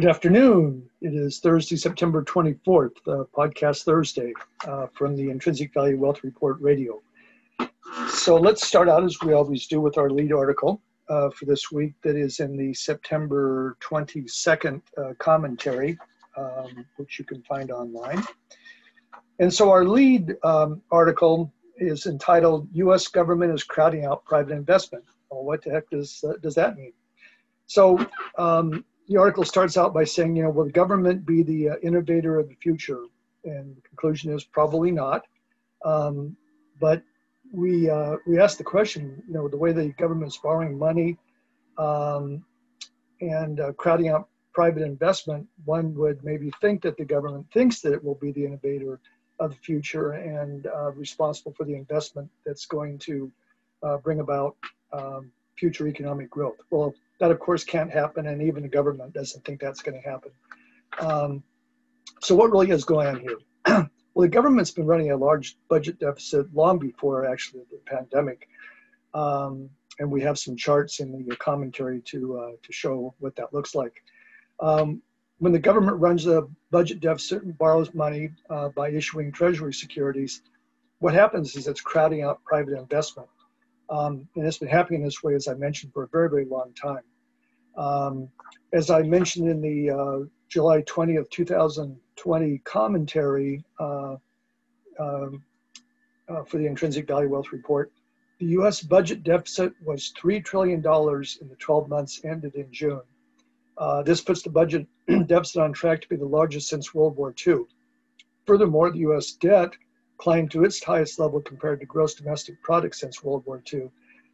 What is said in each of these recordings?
Good afternoon. It is Thursday, September 24th, uh, Podcast Thursday uh, from the Intrinsic Value Wealth Report Radio. So let's start out as we always do with our lead article uh, for this week that is in the September 22nd uh, commentary, um, which you can find online. And so our lead um, article is entitled U.S. Government is Crowding Out Private Investment. Well, what the heck does, uh, does that mean? So um, the article starts out by saying, you know, will the government be the uh, innovator of the future? And the conclusion is probably not. Um, but we uh, we asked the question, you know, the way the government is borrowing money um, and uh, crowding out private investment, one would maybe think that the government thinks that it will be the innovator of the future and uh, responsible for the investment that's going to uh, bring about um, future economic growth. Well, that, of course, can't happen, and even the government doesn't think that's going to happen. Um, so, what really is going on here? well, the government's been running a large budget deficit long before actually the pandemic, um, and we have some charts in the commentary to uh, to show what that looks like. Um, when the government runs a budget deficit and borrows money uh, by issuing treasury securities, what happens is it's crowding out private investment. Um, and it's been happening this way, as I mentioned, for a very, very long time. Um, as I mentioned in the uh, July 20th, 2020 commentary uh, um, uh, for the Intrinsic Value Wealth Report, the US budget deficit was $3 trillion in the 12 months ended in June. Uh, this puts the budget deficit on track to be the largest since World War II. Furthermore, the US debt climbed to its highest level compared to gross domestic product since World War II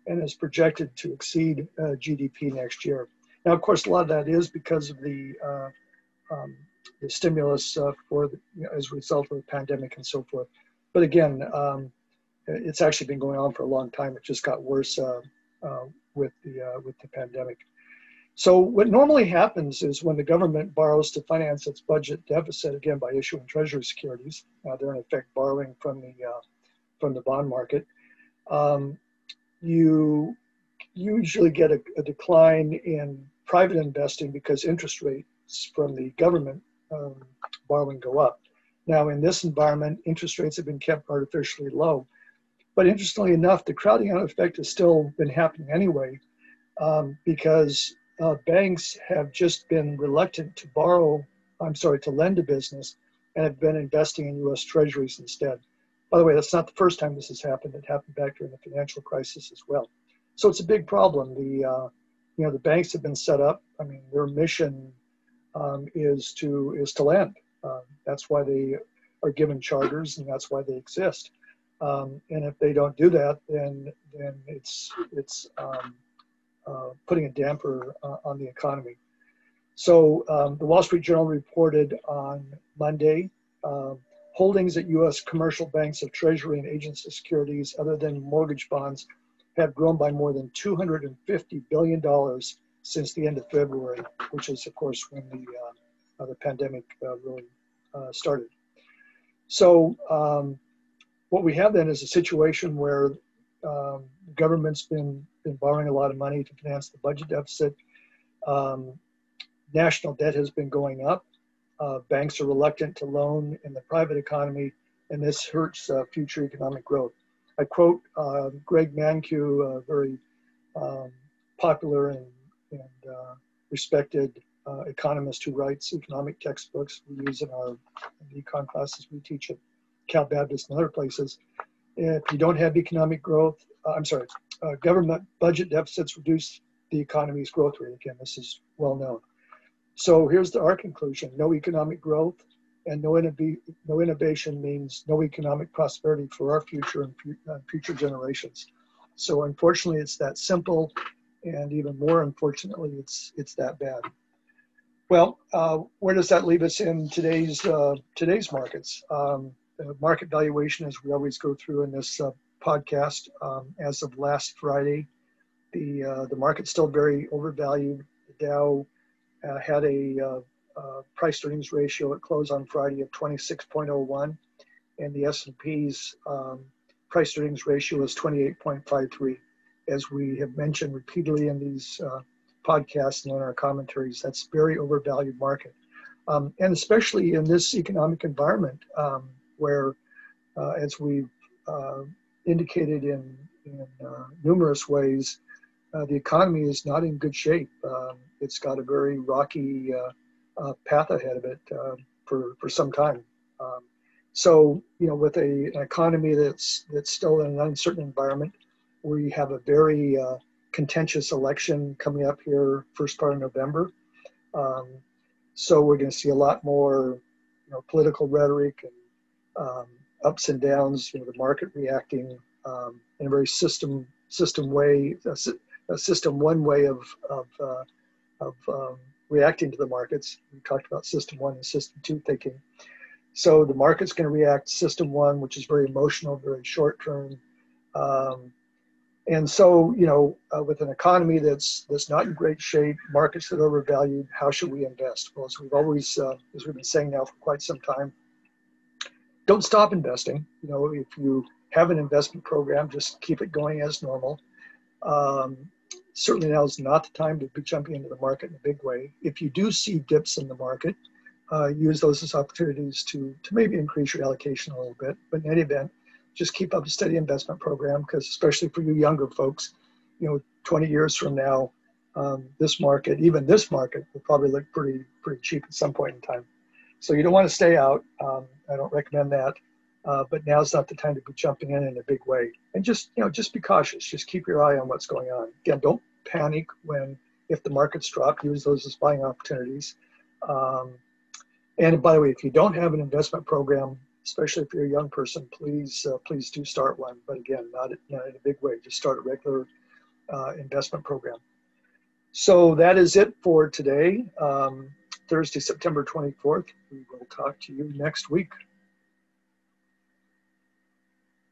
and is projected to exceed uh, GDP next year. Now, of course, a lot of that is because of the, uh, um, the stimulus uh, for the, you know, as a result of the pandemic and so forth. But again, um, it's actually been going on for a long time. It just got worse uh, uh, with the uh, with the pandemic. So what normally happens is when the government borrows to finance its budget deficit, again by issuing treasury securities, uh, they're in effect borrowing from the uh, from the bond market. Um, you usually get a, a, decline in private investing because interest rates from the government um, borrowing go up. Now, in this environment, interest rates have been kept artificially low. But interestingly enough, the crowding out effect has still been happening anyway um, because uh, banks have just been reluctant to borrow, I'm sorry, to lend to business and have been investing in US treasuries instead. By the way, that's not the first time this has happened. It happened back during the financial crisis as well. So it's a big problem. The, uh, you know, the banks have been set up. I mean, their mission um, is to is to lend. Uh, that's why they are given charters, and that's why they exist. Um, and if they don't do that, then then it's it's um, uh, putting a damper uh, on the economy. So um, the Wall Street Journal reported on Monday um, holdings at U.S. commercial banks of Treasury and agency securities other than mortgage bonds have grown by more than 250 billion dollars since the end of February, which is of course when the uh, uh the pandemic uh, really uh, started. So um, what we have then is a situation where um, government's been been borrowing a lot of money to finance the budget deficit. Um, national debt has been going up. Uh, banks are reluctant to loan in the private economy, and this hurts uh, future economic growth. I quote uh, Greg Mankiw, a very um, popular and, and uh, respected uh, economist who writes economic textbooks we use in our in econ classes we teach at Cal Baptist and other places. If you don't have economic growth, uh, I'm sorry, uh, government budget deficits reduce the economy's growth rate. Again, this is well known. So here's the, our conclusion. No economic growth and no, no innovation means no economic prosperity for our future and uh, future generations. So unfortunately, it's that simple, and even more unfortunately, it's it's that bad. Well, uh, where does that leave us in today's uh, today's markets? Um, market valuation, as we always go through in this uh, podcast, um, as of last Friday, the uh, the market's still very overvalued. The Dow uh, had a price earnings ratio at close on Friday of 26.01, and the S&P's um, price earnings ratio is 28.53. As we have mentioned repeatedly in these uh, podcasts and in our commentaries. That's very overvalued market, um, and especially in this economic environment um, where, uh, as we've uh, indicated in, in uh, numerous ways, uh, the economy is not in good shape. Um, it's got a very rocky uh, path ahead of it for for some time. Um, so, you know, with a, an economy that's that's still in an uncertain environment, we have a very contentious election coming up here first part of November. Um, so we're going to see a lot more, you know, political rhetoric and um, ups and downs. You know, the market reacting um, in a very system system way, a, a system one way of of uh, of um, reacting to the markets. We talked about system one and system two thinking. So the market's going to react system one, which is very emotional, very short term. Um, and so, you know, uh, with an economy that's that's not in great shape, markets that are overvalued, how should we invest? Well, as we've always, uh, as we've been saying now for quite some time, don't stop investing. You know, if you have an investment program, just keep it going as normal. Um, certainly now is not the time to be jumping into the market in a big way. If you do see dips in the market, uh, use those as opportunities to, to maybe increase your allocation a little bit. But in any event, just keep up a steady investment program because especially for you younger folks, you know, 20 years from now, um, this market, even this market, will probably look pretty pretty cheap at some point in time. So you don't want to stay out. Um, I don't recommend that. Uh, but now's not the time to be jumping in in a big way. And just you know, just be cautious. Just keep your eye on what's going on. Again, don't panic when if the markets drop. Use those as buying opportunities. Um, and by the way, if you don't have an investment program, especially if you're a young person, please uh, please do start one. But again, not, not in a big way. Just start a regular uh, investment program. So that is it for today. Um, Thursday, September 24th. We will talk to you next week.